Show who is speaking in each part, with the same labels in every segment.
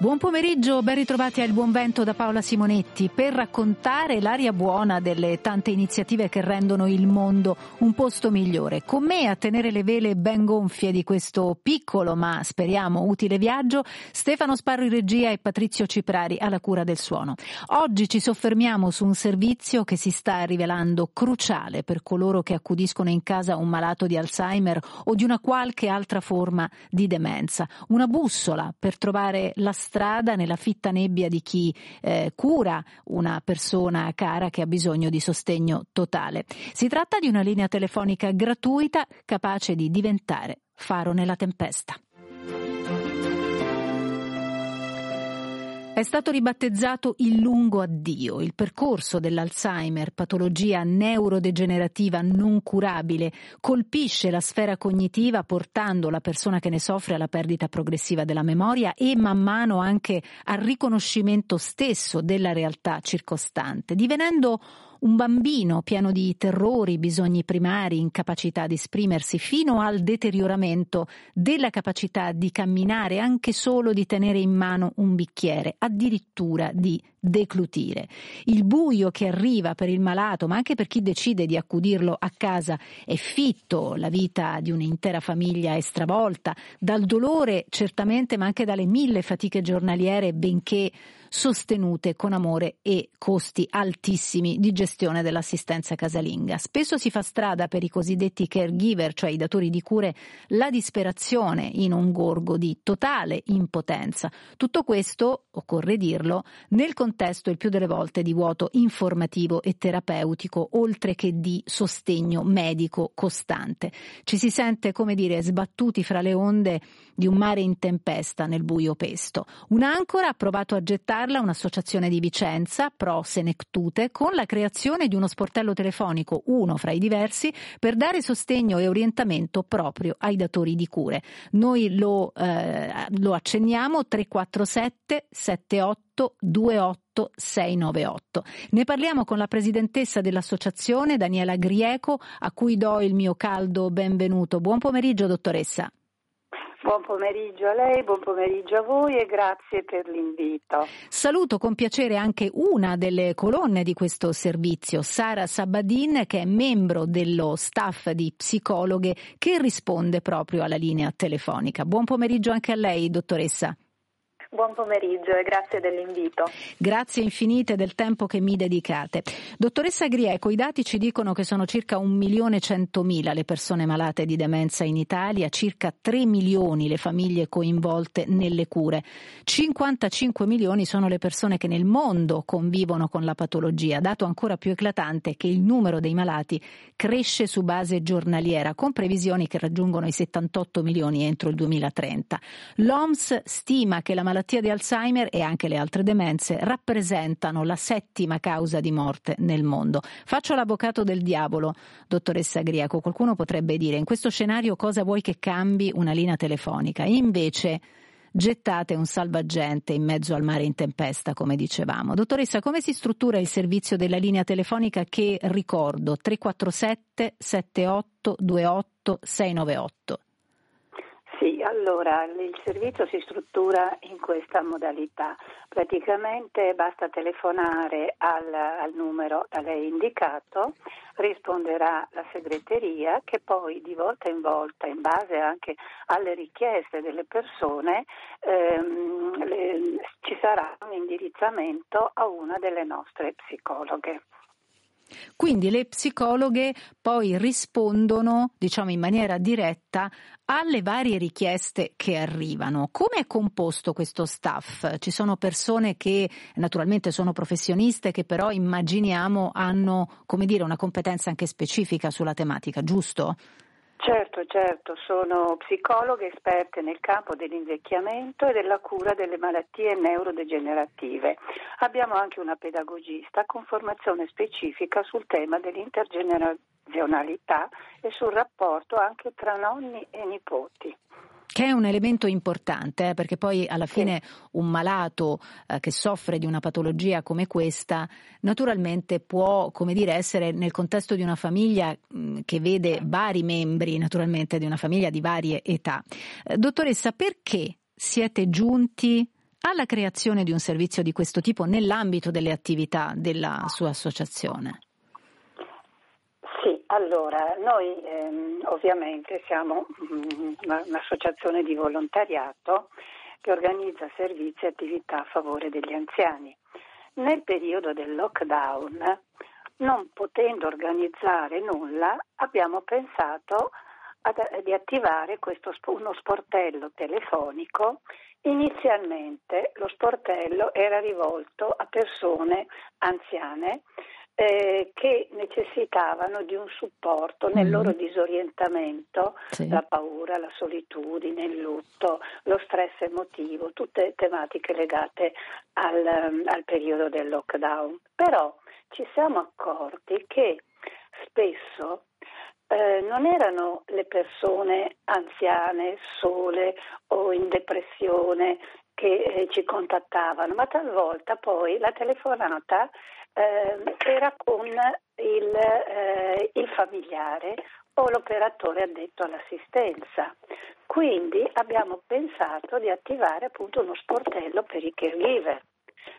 Speaker 1: Buon pomeriggio, ben ritrovati al Buon Vento da Paola Simonetti per raccontare l'aria buona delle tante iniziative che rendono il mondo un posto migliore. Con me a tenere le vele ben gonfie di questo piccolo ma speriamo utile viaggio, Stefano Sparro in regia e Patrizio Ciprari alla cura del suono. Oggi ci soffermiamo su un servizio che si sta rivelando cruciale per coloro che accudiscono in casa un malato di Alzheimer o di una qualche altra forma di demenza. Una bussola per trovare la strada nella fitta nebbia di chi eh, cura una persona cara che ha bisogno di sostegno totale. Si tratta di una linea telefonica gratuita capace di diventare faro nella tempesta. È stato ribattezzato il lungo addio, il percorso dell'Alzheimer, patologia neurodegenerativa non curabile, colpisce la sfera cognitiva portando la persona che ne soffre alla perdita progressiva della memoria e man mano anche al riconoscimento stesso della realtà circostante, divenendo un bambino pieno di terrori, bisogni primari, incapacità di esprimersi, fino al deterioramento della capacità di camminare, anche solo di tenere in mano un bicchiere, addirittura di declutire. Il buio che arriva per il malato, ma anche per chi decide di accudirlo a casa, è fitto, la vita di un'intera famiglia è stravolta, dal dolore certamente, ma anche dalle mille fatiche giornaliere, benché sostenute con amore e costi altissimi di gestione dell'assistenza casalinga. Spesso si fa strada per i cosiddetti caregiver, cioè i datori di cure, la disperazione in un gorgo di totale impotenza. Tutto questo, occorre dirlo, nel contesto il più delle volte di vuoto informativo e terapeutico, oltre che di sostegno medico costante. Ci si sente, come dire, sbattuti fra le onde di un mare in tempesta nel buio pesto. Un'ancora ha provato a gettarla un'associazione di Vicenza, Pro Senectute, con la creazione di uno sportello telefonico, uno fra i diversi, per dare sostegno e orientamento proprio ai datori di cure. Noi lo, eh, lo accenniamo 347 78 28 698. Ne parliamo con la presidentessa dell'associazione, Daniela Grieco, a cui do il mio caldo benvenuto. Buon pomeriggio, dottoressa.
Speaker 2: Buon pomeriggio a lei, buon pomeriggio a voi e grazie per l'invito.
Speaker 1: Saluto con piacere anche una delle colonne di questo servizio, Sara Sabadin, che è membro dello staff di psicologhe che risponde proprio alla linea telefonica. Buon pomeriggio anche a lei, dottoressa.
Speaker 3: Buon pomeriggio e grazie dell'invito.
Speaker 1: Grazie infinite del tempo che mi dedicate. Dottoressa Grieco, i dati ci dicono che sono circa 1 milione e 100 mila le persone malate di demenza in Italia, circa 3 milioni le famiglie coinvolte nelle cure. 55 milioni sono le persone che nel mondo convivono con la patologia, dato ancora più eclatante che il numero dei malati cresce su base giornaliera, con previsioni che raggiungono i 78 milioni entro il 2030. L'OMS stima che la malattia malattia di Alzheimer e anche le altre demenze rappresentano la settima causa di morte nel mondo. Faccio l'avvocato del diavolo, dottoressa Griaco. Qualcuno potrebbe dire in questo scenario cosa vuoi che cambi una linea telefonica? Invece gettate un salvagente in mezzo al mare in tempesta, come dicevamo. Dottoressa, come si struttura il servizio della linea telefonica che ricordo 347 78 28 698?
Speaker 2: Sì, allora il servizio si struttura in questa modalità. Praticamente basta telefonare al, al, numero da lei indicato, risponderà la segreteria che poi di volta in volta, in base anche alle richieste delle persone, ehm, le, ci sarà un indirizzamento a una delle nostre psicologhe.
Speaker 1: Quindi le psicologhe poi rispondono, diciamo in maniera diretta, alle varie richieste che arrivano. Come è composto questo staff? Ci sono persone che naturalmente sono professioniste che però immaginiamo hanno, come dire, una competenza anche specifica sulla tematica, giusto?
Speaker 2: Certo, certo, sono psicologhe esperte nel campo dell'invecchiamento e della cura delle malattie neurodegenerative. Abbiamo anche una pedagogista con formazione specifica sul tema dell'intergenerazionalità e sul rapporto anche tra nonni e nipoti.
Speaker 1: Che è un elemento importante, eh, perché poi alla fine un malato eh, che soffre di una patologia come questa, naturalmente può, come dire, essere nel contesto di una famiglia mh, mm, che vede vari membri, naturalmente di una famiglia di varie età. Eh, dottoressa, perché siete giunti alla creazione di un servizio di questo tipo nell'ambito delle attività della sua associazione?
Speaker 2: Allora, noi ehm, ovviamente siamo mm, un'associazione di volontariato che organizza servizi e attività a favore degli anziani. Nel periodo del lockdown, non potendo organizzare nulla, abbiamo pensato ad, di attivare questo, uno sportello telefonico. Inizialmente lo sportello era rivolto a persone anziane eh, che necessitavano di un supporto nel mm. loro disorientamento, sì. la paura, la solitudine, il lutto, lo stress emotivo, tutte tematiche legate al, al periodo del lockdown. Però ci siamo accorti che spesso eh, non erano le persone anziane, sole o in depressione che eh, ci contattavano, ma talvolta poi la telefonata eh, era con il, eh, il familiare o l'operatore addetto all'assistenza. Quindi abbiamo pensato di attivare appunto uno sportello per i caregiver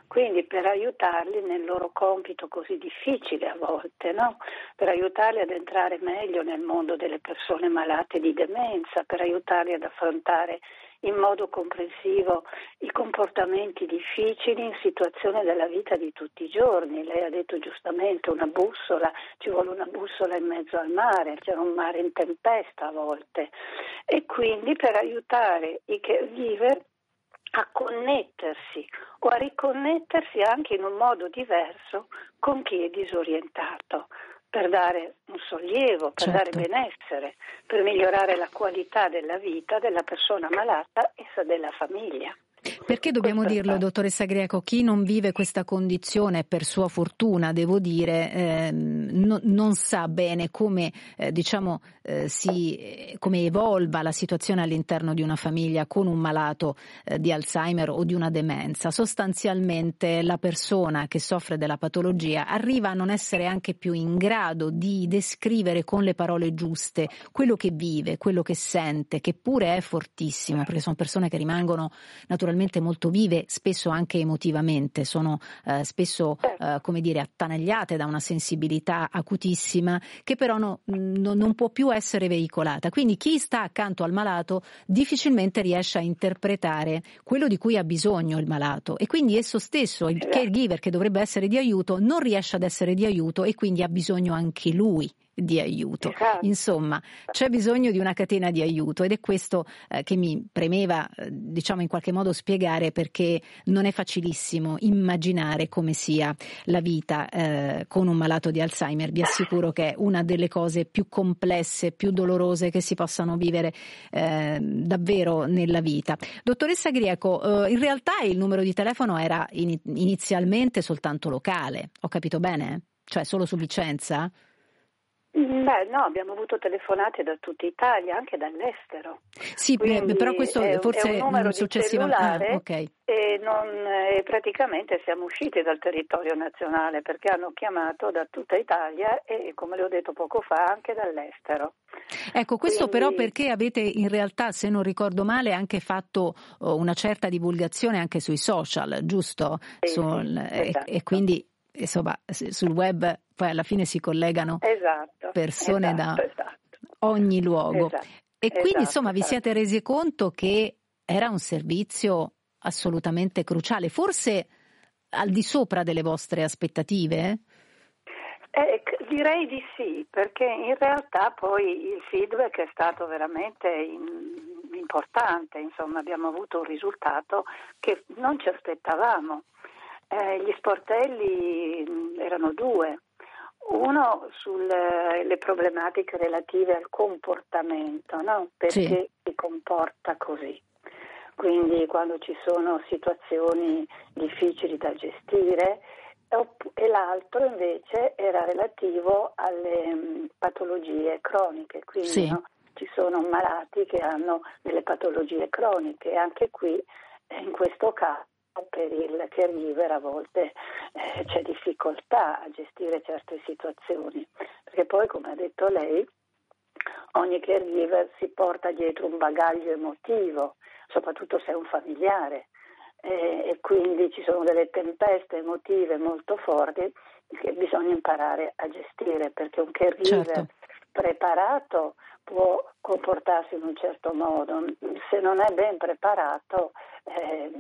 Speaker 2: quindi per aiutarli nel loro compito così difficile a volte, no? per aiutarli ad entrare meglio nel mondo delle persone malate di demenza, per aiutarli ad affrontare in modo comprensivo i comportamenti difficili in situazioni della vita di tutti i giorni. Lei ha detto giustamente una bussola, ci vuole una bussola in mezzo al mare, c'è un mare in tempesta a volte e quindi per aiutare i caregiver a connettersi o a riconnettersi anche in un modo diverso con chi è disorientato per dare sollievo, per certo. dare benessere, per migliorare la qualità della vita della persona malata e della famiglia.
Speaker 1: Perché dobbiamo dirlo, dottoressa Greco, chi non vive questa condizione per sua fortuna, devo dire, eh, no, non sa bene come, eh, diciamo, eh, si, come evolva la situazione all'interno di una famiglia con un malato eh, di Alzheimer o di una demenza. Sostanzialmente la persona che soffre della patologia arriva a non essere anche più in grado di descrivere con le parole giuste quello che vive, quello che sente, che pure è fortissimo, perché sono persone che rimangono naturalmente naturalmente molto vive, spesso anche emotivamente, sono eh, spesso certo. eh, come dire attanagliate da una sensibilità acutissima che però no, no, non può più essere veicolata. Quindi chi sta accanto al malato difficilmente riesce a interpretare quello di cui ha bisogno il malato e quindi esso stesso, il esatto. caregiver che dovrebbe essere di aiuto, non riesce ad essere di aiuto e quindi ha bisogno anche lui di aiuto. Esatto. Insomma, c'è bisogno di una catena di aiuto ed è questo eh, che mi premeva, eh, diciamo in qualche modo spiegare perché non è facilissimo immaginare come sia la vita eh, con un malato di Alzheimer. Vi assicuro che è una delle cose più complesse, più dolorose che si possano vivere eh, davvero nella vita. Dottoressa Grieco, eh, in realtà il numero di telefono era in, inizialmente soltanto locale, ho capito bene? Cioè solo su Vicenza?
Speaker 2: Beh, no, abbiamo avuto telefonate da tutta Italia, anche dall'estero.
Speaker 1: Sì, Quindi però questo è, forse è un numero successivamente.
Speaker 2: Ah, okay. e, non, e praticamente siamo usciti dal territorio nazionale perché hanno chiamato da tutta Italia e, come le ho detto poco fa, anche dall'estero.
Speaker 1: Ecco, questo Quindi... però perché avete in realtà, se non ricordo male, anche fatto oh, una certa divulgazione anche sui social, giusto?
Speaker 2: Sì, Sul,
Speaker 1: esatto. e, e quindi insomma sul web poi alla fine si collegano
Speaker 2: esatto,
Speaker 1: persone
Speaker 2: esatto,
Speaker 1: da
Speaker 2: esatto.
Speaker 1: ogni luogo. Esatto, e quindi esatto, insomma vi siete resi conto che era un servizio assolutamente cruciale, forse al di sopra delle vostre aspettative?
Speaker 2: Eh, direi di sì, perché in realtà poi il feedback è stato veramente in, importante, insomma abbiamo avuto un risultato che non ci aspettavamo. Eh, gli sportelli mm, erano due, uno sulle problematiche relative al comportamento, no? perché sì. si comporta così. Quindi quando ci sono situazioni difficili da gestire e l'altro invece era relativo alle mm, patologie croniche, quindi sì. no? ci sono malati che hanno delle patologie croniche e anche qui in questo caso per il caregiver a volte eh, c'è difficoltà a gestire certe situazioni, perché poi come ha detto lei ogni caregiver si porta dietro un bagaglio emotivo, soprattutto se è un familiare eh, e quindi ci sono delle tempeste emotive molto forti che bisogna imparare a gestire perché un caregiver certo. preparato può comportarsi in un certo modo, se non è ben preparato eh,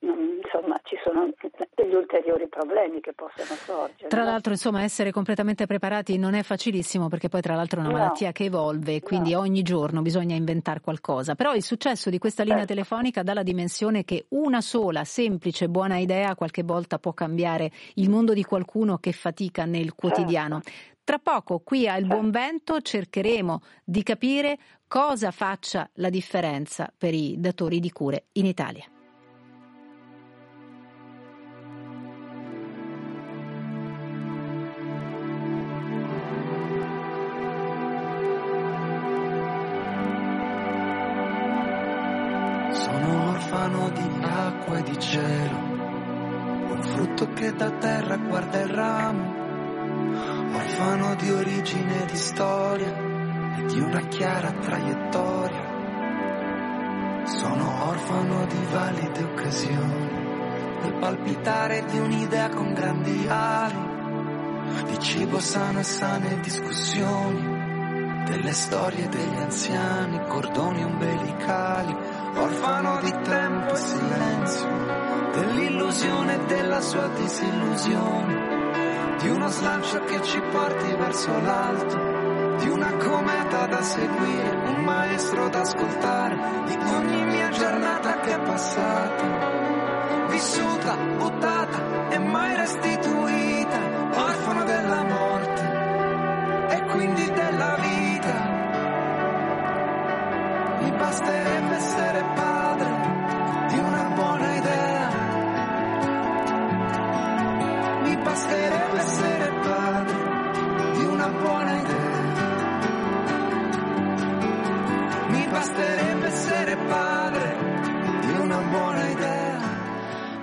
Speaker 2: insomma ci sono degli ulteriori problemi che possono sorgere.
Speaker 1: Tra no? l'altro insomma essere completamente preparati non è facilissimo perché poi tra l'altro è una no. malattia che evolve quindi no. ogni giorno bisogna inventare qualcosa, però il successo di questa linea certo. telefonica dà la dimensione che una sola semplice buona idea qualche volta può cambiare il mondo di qualcuno che fatica nel quotidiano. Tra poco qui al Buon Vento cercheremo di capire cosa faccia la differenza per i datori di cure in Italia.
Speaker 4: Sono orfano di acqua e di cielo, un frutto che da terra guarda il ramo orfano di origine e di storia e di una chiara traiettoria. Sono orfano di valide occasioni, del palpitare di un'idea con grandi ali, di cibo sano e sane discussioni, delle storie degli anziani, cordoni umbilicali, orfano di tempo e silenzio, dell'illusione e della sua disillusione di uno slancio che ci porti verso l'alto, di una cometa da seguire, un maestro da ascoltare, di ogni mia giornata che è passata, vissuta, buttata e mai restituita,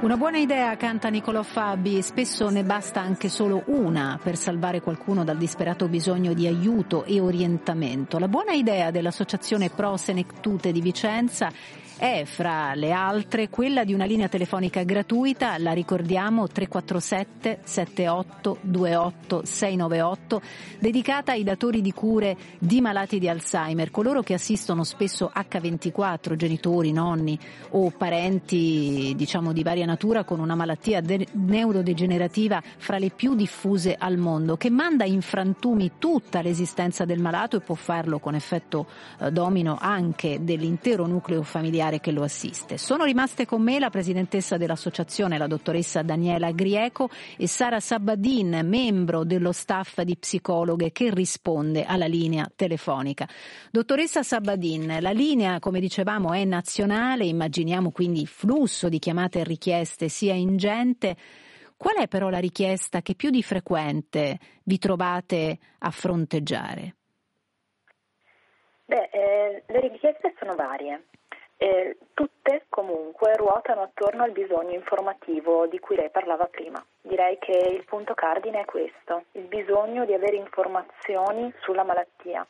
Speaker 4: Una buona idea,
Speaker 1: canta Niccolò Fabi, spesso ne basta anche solo una per salvare qualcuno dal disperato bisogno di aiuto e orientamento. La buona idea dell'associazione Pro Senectute di Vicenza è fra le altre quella di una linea telefonica gratuita, la ricordiamo 347 78 28 698, dedicata ai datori di cure di malati di Alzheimer, coloro che assistono spesso H24, genitori, nonni o parenti diciamo di varia natura con una malattia de- neurodegenerativa fra le più diffuse al mondo, che manda in frantumi tutta l'esistenza del malato e può farlo con effetto eh, domino anche dell'intero nucleo familiare familiare che lo assiste. Sono rimaste con me la presidentessa dell'associazione, la dottoressa Daniela Grieco e Sara Sabadin, membro dello staff di psicologhe che risponde alla linea telefonica. Dottoressa Sabadin, la linea, come dicevamo, è nazionale, immaginiamo quindi il flusso di chiamate e richieste sia ingente. Qual è però la richiesta che più di frequente vi trovate a fronteggiare?
Speaker 3: Beh, eh, le richieste sono varie. Eh, tutte comunque ruotano attorno al bisogno informativo di cui lei parlava prima. Direi che il punto cardine è questo, il bisogno di avere informazioni sulla malattia,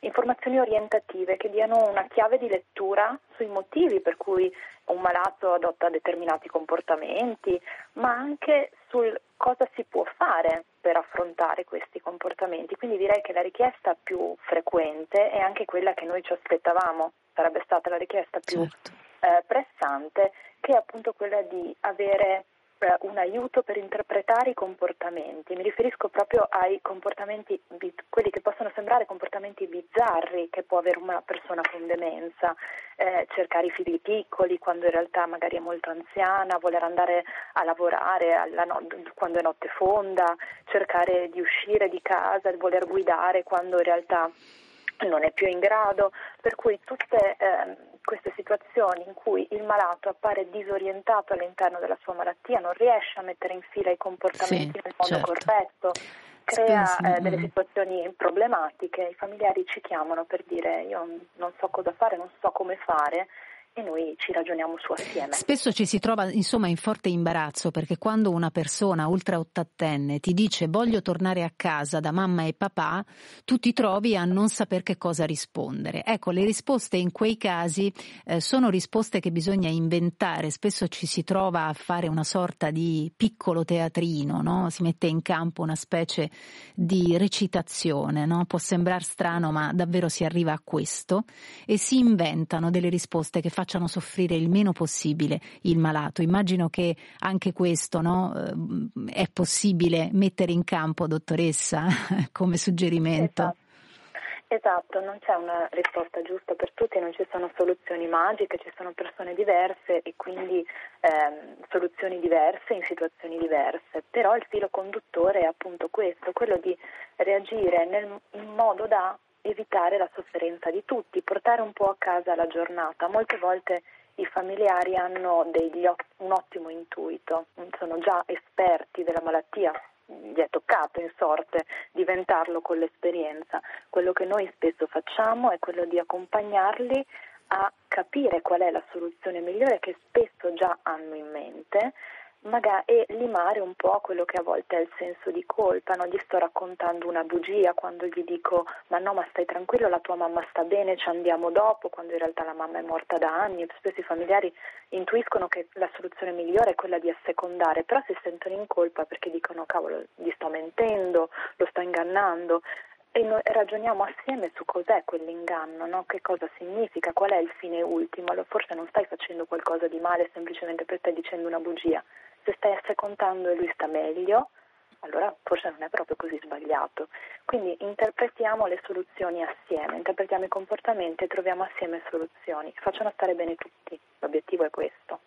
Speaker 3: informazioni orientative che diano una chiave di lettura sui motivi per cui un malato adotta determinati comportamenti, ma anche sul cosa si può fare per affrontare questi comportamenti. Quindi direi che la richiesta più frequente è anche quella che noi ci aspettavamo sarebbe stata la richiesta più certo. eh, pressante, che è appunto quella di avere eh, un aiuto per interpretare i comportamenti. Mi riferisco proprio ai comportamenti, quelli che possono sembrare comportamenti bizzarri che può avere una persona con demenza, eh, cercare i figli piccoli quando in realtà magari è molto anziana, voler andare a lavorare no- quando è notte fonda, cercare di uscire di casa, voler guidare quando in realtà non è più in grado, per cui tutte eh, queste situazioni in cui il malato appare disorientato all'interno della sua malattia, non riesce a mettere in fila i comportamenti sì, nel modo certo. corretto, crea eh, delle situazioni problematiche, i familiari ci chiamano per dire io non so cosa fare, non so come fare e noi ci ragioniamo su assieme.
Speaker 1: Spesso ci si trova insomma in forte imbarazzo perché quando una persona ultra ottantenne ti dice voglio tornare a casa da mamma e papà, tu ti trovi a non saper che cosa rispondere. Ecco, le risposte in quei casi eh, sono risposte che bisogna inventare, spesso ci si trova a fare una sorta di piccolo teatrino, no? si mette in campo una specie di recitazione, no? può sembrare strano ma davvero si arriva a questo e si inventano delle risposte che facciano facciano soffrire il meno possibile il malato. Immagino che anche questo no, eh, è possibile mettere in campo, dottoressa, come suggerimento.
Speaker 3: Esatto. Esatto, non c'è una risposta giusta per tutti, non ci sono soluzioni magiche, ci sono persone diverse e quindi ehm, soluzioni diverse in situazioni diverse, però il filo conduttore è appunto questo, quello di reagire nel, in modo da evitare la sofferenza di tutti, portare un po' a casa la giornata. Molte volte i familiari hanno degli, un ottimo intuito, sono già esperti della malattia, gli è toccato in sorte diventarlo con l'esperienza. Quello che noi spesso facciamo è quello di accompagnarli a capire qual è la soluzione migliore che spesso già hanno in mente magari, e limare un po' quello che a volte è il senso di colpa, non gli sto raccontando una bugia quando gli dico ma no ma stai tranquillo, la tua mamma sta bene, ci andiamo dopo, quando in realtà la mamma è morta da anni, spesso i familiari intuiscono che la soluzione migliore è quella di assecondare, però si sentono in colpa perché dicono cavolo gli sto mentendo, lo sto ingannando, e noi ragioniamo assieme su cos'è quell'inganno, no? che cosa significa, qual è il fine ultimo. Allora, forse non stai facendo qualcosa di male semplicemente perché stai dicendo una bugia. Se stai assecontando e lui sta meglio, allora forse non è proprio così sbagliato. Quindi interpretiamo le soluzioni assieme, interpretiamo i comportamenti e troviamo assieme soluzioni che facciano stare bene tutti. L'obiettivo è questo.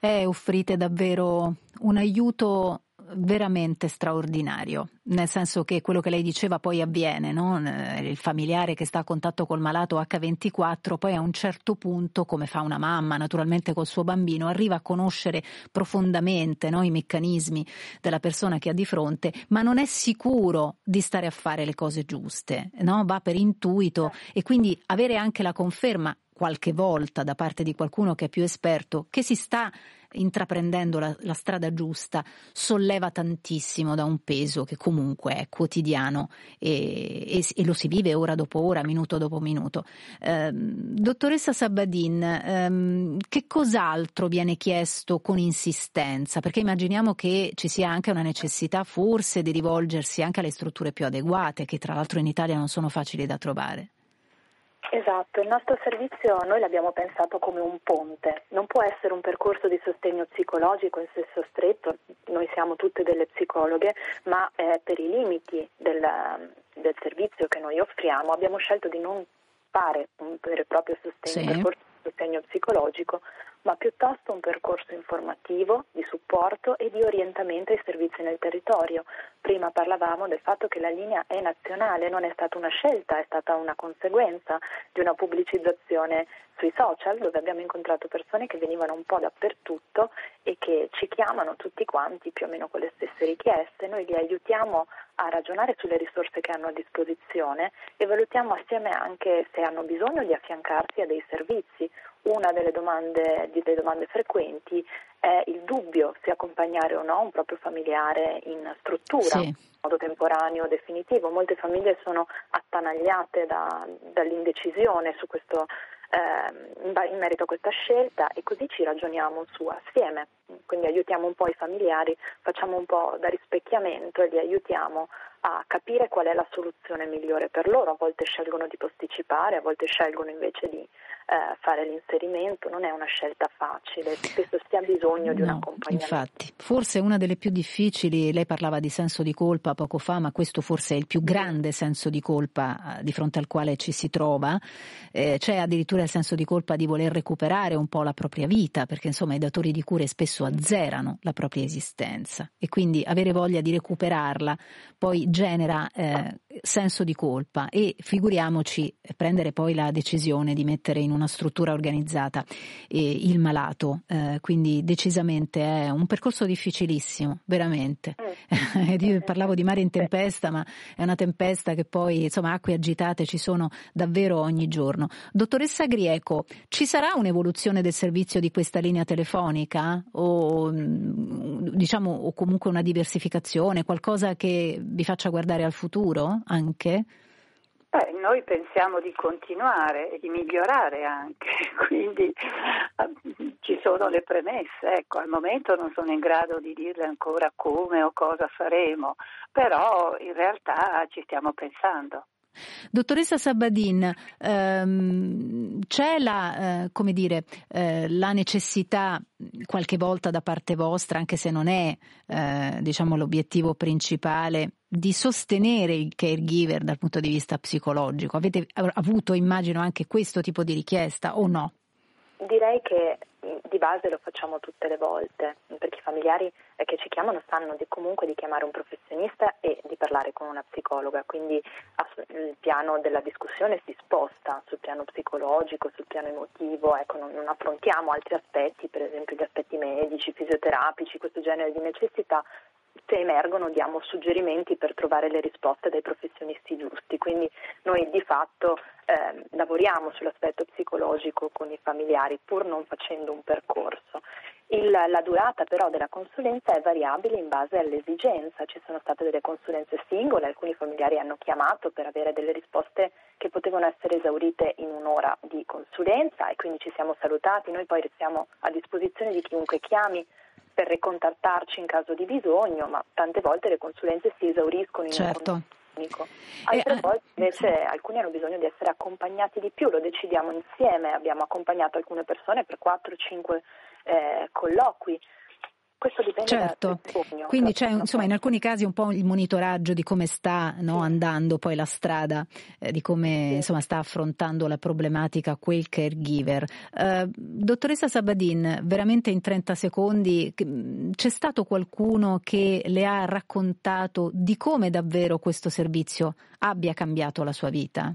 Speaker 1: Eh, offrite davvero un aiuto veramente straordinario, nel senso che quello che lei diceva poi avviene, no? il familiare che sta a contatto col malato H24 poi a un certo punto, come fa una mamma naturalmente col suo bambino, arriva a conoscere profondamente no? i meccanismi della persona che ha di fronte, ma non è sicuro di stare a fare le cose giuste, no? va per intuito e quindi avere anche la conferma qualche volta da parte di qualcuno che è più esperto che si sta intraprendendo la, la, strada giusta solleva tantissimo da un peso che comunque è quotidiano e, e, e lo si vive ora dopo ora, minuto dopo minuto. Eh, dottoressa Sabadin, ehm, che cos'altro viene chiesto con insistenza? Perché immaginiamo che ci sia anche una necessità forse di rivolgersi anche alle strutture più adeguate, che tra l'altro in Italia non sono facili da trovare.
Speaker 3: Esatto, il nostro servizio noi l'abbiamo pensato come un ponte, non può essere un percorso di sostegno psicologico in senso stretto, noi siamo tutte delle psicologhe, ma eh, per i limiti del, del, servizio che noi offriamo abbiamo scelto di non fare un vero e proprio sostegno, sì. percorso di sostegno psicologico, ma piuttosto un percorso informativo, di supporto e di orientamento ai servizi nel territorio. Prima parlavamo del fatto che la linea è nazionale, non è stata una scelta, è stata una conseguenza di una pubblicizzazione sui social dove abbiamo incontrato persone che venivano un po' dappertutto e che ci chiamano tutti quanti più o meno con le stesse richieste. Noi li aiutiamo a ragionare sulle risorse che hanno a disposizione e valutiamo assieme anche se hanno bisogno di affiancarsi a dei servizi una delle domande, delle domande frequenti è il dubbio se accompagnare o no un proprio familiare in struttura. Sì. in modo temporaneo o definitivo. Molte famiglie sono attanagliate da, dall'indecisione su questo, eh, in merito a questa scelta e così ci ragioniamo su assieme. Quindi aiutiamo un po' i familiari, facciamo un po' da rispecchiamento e li aiutiamo a capire qual è la soluzione migliore per loro. A volte scelgono di posticipare, a volte scelgono invece di eh, fare l'inserimento, non è una scelta facile, spesso si ha bisogno di no, un accompagnamento.
Speaker 1: Infatti, forse una delle più difficili, lei parlava di senso di colpa poco fa, ma questo forse è il più grande senso di colpa eh, di fronte al quale ci si trova, eh, c'è addirittura il senso di colpa di voler recuperare un po' la propria vita, perché insomma i datori di cure spesso azzerano la propria esistenza e quindi avere voglia di recuperarla poi genera eh, senso di colpa e figuriamoci prendere poi la decisione di mettere in una struttura organizzata eh, il malato, eh, quindi decisamente è un percorso difficilissimo, veramente. Mm. Io parlavo di mare in tempesta, ma è una tempesta che poi, insomma, acque agitate ci sono davvero ogni giorno. Dottoressa Grieco, ci sarà un'evoluzione del servizio di questa linea telefonica o mm, diciamo o comunque una diversificazione, qualcosa che vi faccia guardare al futuro anche?
Speaker 2: Beh, noi pensiamo di continuare e di migliorare anche, quindi eh, ci sono le premesse. Ecco, al momento non sono in grado di dirle ancora come o cosa faremo, però in realtà ci stiamo pensando.
Speaker 1: Dottoressa Sabadin, ehm, c'è la, eh, come dire, eh, la necessità qualche volta da parte vostra, anche se non è eh, diciamo, l'obiettivo principale, di sostenere il caregiver dal punto di vista psicologico? Avete avuto, immagino, anche questo tipo di richiesta o no?
Speaker 3: Direi che di base lo facciamo tutte le volte, perché i familiari che ci chiamano sanno di, comunque di chiamare un professionista e di parlare con una psicologa, quindi il piano della discussione si sposta sul piano psicologico, sul piano emotivo, ecco, non, non affrontiamo altri aspetti, per esempio gli aspetti medici, fisioterapici, questo genere di necessità, se emergono diamo suggerimenti per trovare le risposte dai professionisti giusti. Quindi noi di fatto eh, lavoriamo sull'aspetto psicologico con i familiari pur non facendo un percorso. Il, la durata però della consulenza è variabile in base all'esigenza, ci sono state delle consulenze singole, alcuni familiari hanno chiamato per avere delle risposte che potevano essere esaurite in un'ora di consulenza e quindi ci siamo salutati, noi poi restiamo a disposizione di chiunque chiami per ricontattarci in caso di bisogno, ma tante volte le consulenze si esauriscono in certo. un unico. Altre e, volte invece sì. alcuni hanno bisogno di essere accompagnati di più, lo decidiamo insieme, abbiamo accompagnato alcune persone per 4-5 eh, colloqui questo dipende
Speaker 1: certo. dal bisogno. Quindi c'è insomma in alcuni casi un po' il monitoraggio di come sta no, andando poi la strada, eh, di come sì. insomma, sta affrontando la problematica quel caregiver. Uh, dottoressa Sabadin, veramente in 30 secondi, c'è stato qualcuno che le ha raccontato di come davvero questo servizio abbia cambiato la sua vita?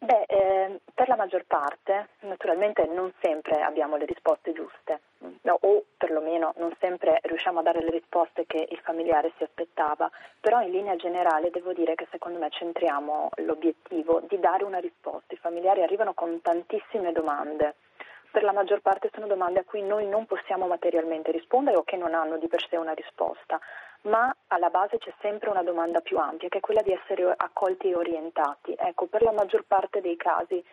Speaker 3: Beh, eh, per la maggior parte, naturalmente non sempre abbiamo le risposte giuste, no, o perlomeno non sempre riusciamo a dare le risposte che il familiare si aspettava, però in linea generale devo dire che secondo me centriamo l'obiettivo di dare una risposta. I familiari arrivano con tantissime domande per la maggior parte sono domande a cui noi non possiamo materialmente rispondere o che non hanno di per sé una risposta, ma alla base c'è sempre una domanda più ampia che è quella di essere accolti e orientati. Ecco, per la maggior parte dei casi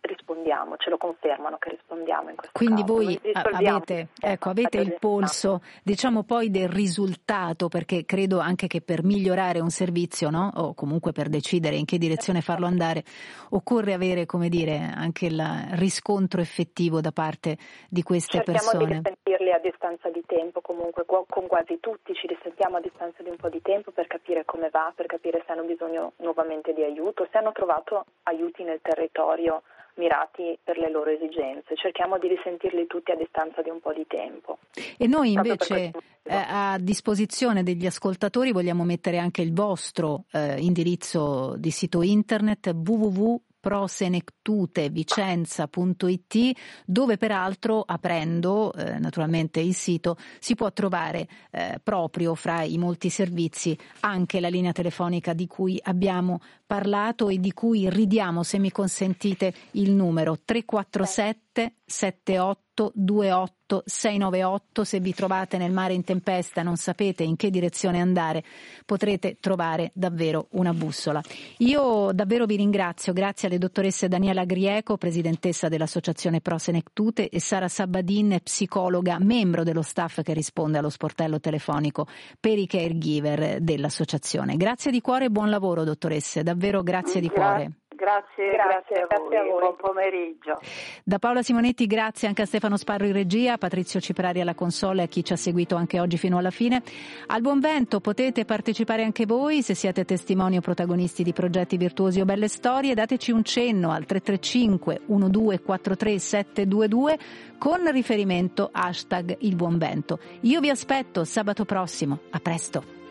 Speaker 3: rispondiamo, ce lo confermano che rispondiamo in questo
Speaker 1: Quindi
Speaker 3: caso.
Speaker 1: voi avete, ecco, avete il polso, diciamo poi del risultato, perché credo anche che per migliorare un servizio, no? o comunque per decidere in che direzione farlo andare, occorre avere, come dire, anche il riscontro effettivo da parte di queste
Speaker 3: Cerchiamo
Speaker 1: persone.
Speaker 3: Cerchiamo di risentirli a distanza di tempo, comunque con quasi tutti ci risentiamo a distanza di un po' di tempo per capire come va, per capire se hanno bisogno nuovamente di aiuto, se hanno trovato aiuti nel territorio mirati per le loro esigenze. Cerchiamo di risentirli tutti a distanza di un po' di tempo.
Speaker 1: E noi invece eh, a disposizione degli ascoltatori vogliamo mettere anche il vostro eh, indirizzo di sito internet www prosenectutevicenza.it dove peraltro aprendo eh, naturalmente il sito si può trovare eh, proprio fra i molti servizi anche la linea telefonica di cui abbiamo parlato e di cui ridiamo se mi consentite il numero. 347 78 28 698 se vi trovate nel mare in tempesta e non sapete in che direzione andare potrete trovare davvero una bussola. Io davvero vi ringrazio grazie alle dottoresse Daniela Grieco presidentessa dell'associazione Pro Senectute e Sara Sabadin psicologa membro dello staff che risponde allo sportello telefonico per i caregiver dell'associazione. Grazie di cuore e buon lavoro dottoresse davvero grazie di cuore
Speaker 2: Grazie, grazie, grazie, a, voi. a, voi. Buon pomeriggio.
Speaker 1: Da Paola Simonetti, grazie anche a Stefano Sparro in regia, a Patrizio Ciprari alla console e a chi ci ha seguito anche oggi fino alla fine. Al buon vento potete partecipare anche voi se siete testimoni o protagonisti di progetti virtuosi o belle storie. Dateci un cenno al 335 1243 722 con riferimento hashtag il buon vento. Io vi aspetto sabato prossimo. A presto.